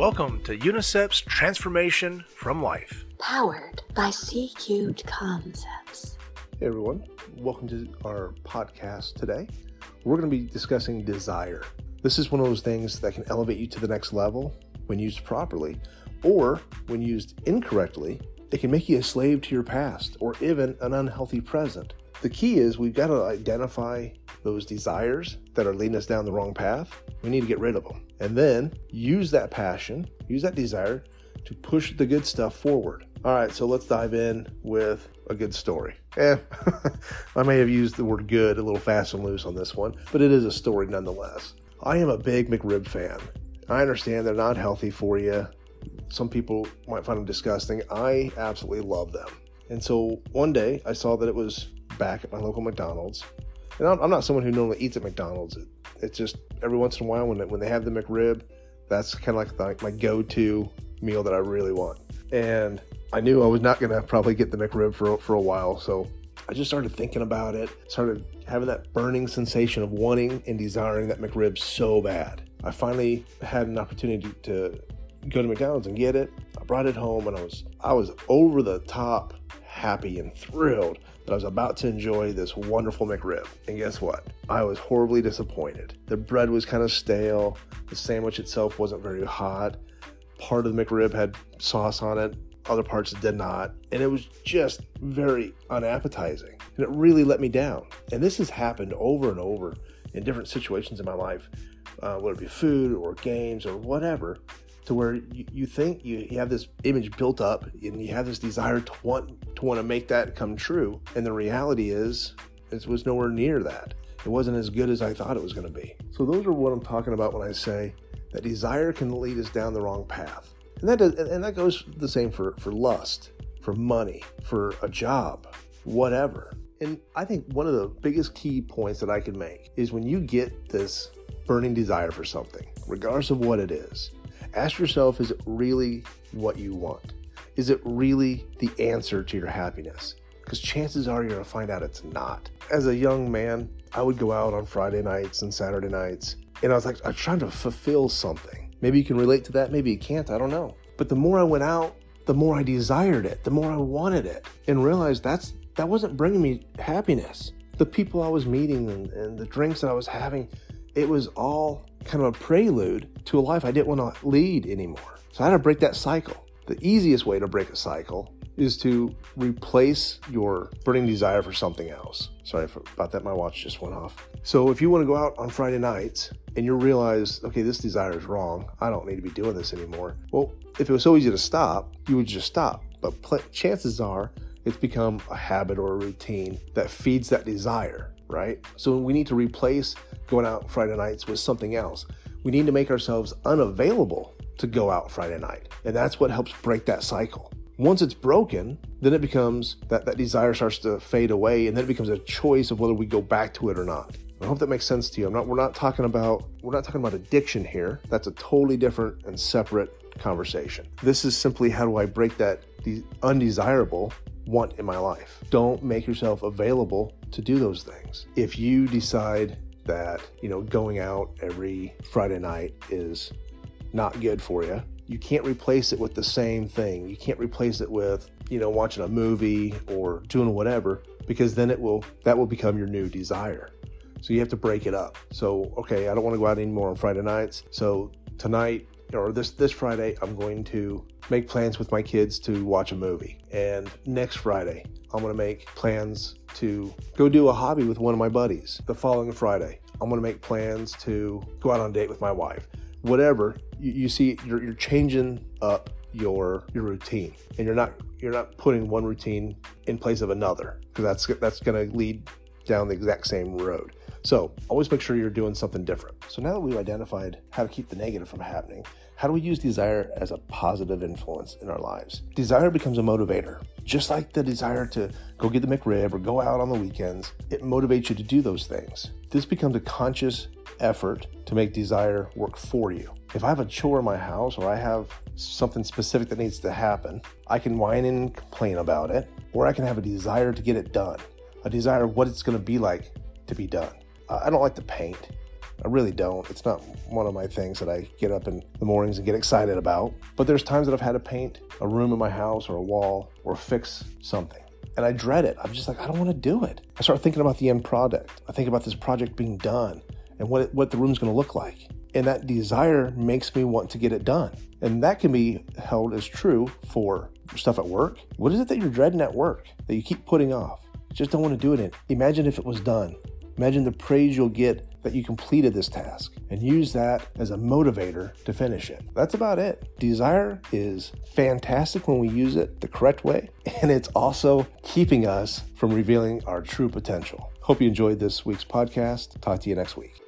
Welcome to UNICEF's Transformation from Life. Powered by C Cubed Concepts. Hey everyone, welcome to our podcast today. We're going to be discussing desire. This is one of those things that can elevate you to the next level when used properly, or when used incorrectly, it can make you a slave to your past or even an unhealthy present. The key is we've got to identify those desires that are leading us down the wrong path. We need to get rid of them. And then use that passion, use that desire to push the good stuff forward. All right, so let's dive in with a good story. Eh, I may have used the word good a little fast and loose on this one, but it is a story nonetheless. I am a big McRib fan. I understand they're not healthy for you. Some people might find them disgusting. I absolutely love them. And so one day I saw that it was back at my local McDonald's. And I'm, not someone who normally eats at McDonald's. It, it's just every once in a while when they, when they have the McRib, that's kind of like the, my go-to meal that I really want. And I knew I was not going to probably get the McRib for for a while, so I just started thinking about it. Started having that burning sensation of wanting and desiring that McRib so bad. I finally had an opportunity to go to McDonald's and get it. I brought it home and I was I was over the top happy and thrilled that I was about to enjoy this wonderful McRib. And guess what? I was horribly disappointed. The bread was kind of stale, the sandwich itself wasn't very hot. Part of the McRib had sauce on it, other parts did not. And it was just very unappetizing. And it really let me down. And this has happened over and over in different situations in my life, uh, whether it be food or games or whatever to where you, you think you, you have this image built up and you have this desire to want to want to make that come true. And the reality is it was nowhere near that. It wasn't as good as i thought it was going to be. So those are what i'm talking about when i say that desire can lead us down the wrong path. And that does, and that goes the same for for lust for money for a job whatever. And i think one of the biggest key points that i can make is when you get this burning desire for something regardless of what it is Ask yourself is it really what you want? Is it really the answer to your happiness? Because chances are you're going to find out it's not. As a young man, I would go out on Friday nights and Saturday nights, and I was like, I'm trying to fulfill something. Maybe you can relate to that, maybe you can't, I don't know. But the more I went out, the more I desired it, the more I wanted it, and realized that's that wasn't bringing me happiness. The people I was meeting and, and the drinks that I was having, it was all kind of a prelude to a life I didn't want to lead anymore. So I had to break that cycle. The easiest way to break a cycle is to replace your burning desire for something else. Sorry for, about that, my watch just went off. So if you want to go out on Friday nights and you realize, okay, this desire is wrong, I don't need to be doing this anymore. Well, if it was so easy to stop, you would just stop. But pl- chances are it's become a habit or a routine that feeds that desire, right? So we need to replace going out Friday nights with something else. We need to make ourselves unavailable to go out Friday night. And that's what helps break that cycle. Once it's broken, then it becomes that that desire starts to fade away and then it becomes a choice of whether we go back to it or not. I hope that makes sense to you. I'm not we're not talking about we're not talking about addiction here. That's a totally different and separate conversation. This is simply how do I break that undesirable want in my life. Don't make yourself available to do those things. If you decide that, you know, going out every Friday night is not good for you, you can't replace it with the same thing. You can't replace it with, you know, watching a movie or doing whatever because then it will that will become your new desire. So you have to break it up. So, okay, I don't want to go out anymore on Friday nights. So tonight or this this Friday, I'm going to make plans with my kids to watch a movie. And next Friday, I'm going to make plans to go do a hobby with one of my buddies. The following Friday, I'm going to make plans to go out on a date with my wife. Whatever you, you see, you're, you're changing up your your routine, and you're not you're not putting one routine in place of another because that's that's going to lead down the exact same road. So always make sure you're doing something different. So now that we've identified how to keep the negative from happening, how do we use desire as a positive influence in our lives? Desire becomes a motivator. Just like the desire to go get the McRib or go out on the weekends, it motivates you to do those things. This becomes a conscious effort to make desire work for you. If I have a chore in my house or I have something specific that needs to happen, I can whine and complain about it, or I can have a desire to get it done, a desire of what it's going to be like to be done. I don't like to paint. I really don't. It's not one of my things that I get up in the mornings and get excited about. But there's times that I've had to paint a room in my house or a wall or fix something. And I dread it. I'm just like, I don't want to do it. I start thinking about the end product. I think about this project being done and what, it, what the room's going to look like. And that desire makes me want to get it done. And that can be held as true for stuff at work. What is it that you're dreading at work that you keep putting off? Just don't want to do it. Imagine if it was done. Imagine the praise you'll get that you completed this task and use that as a motivator to finish it. That's about it. Desire is fantastic when we use it the correct way, and it's also keeping us from revealing our true potential. Hope you enjoyed this week's podcast. Talk to you next week.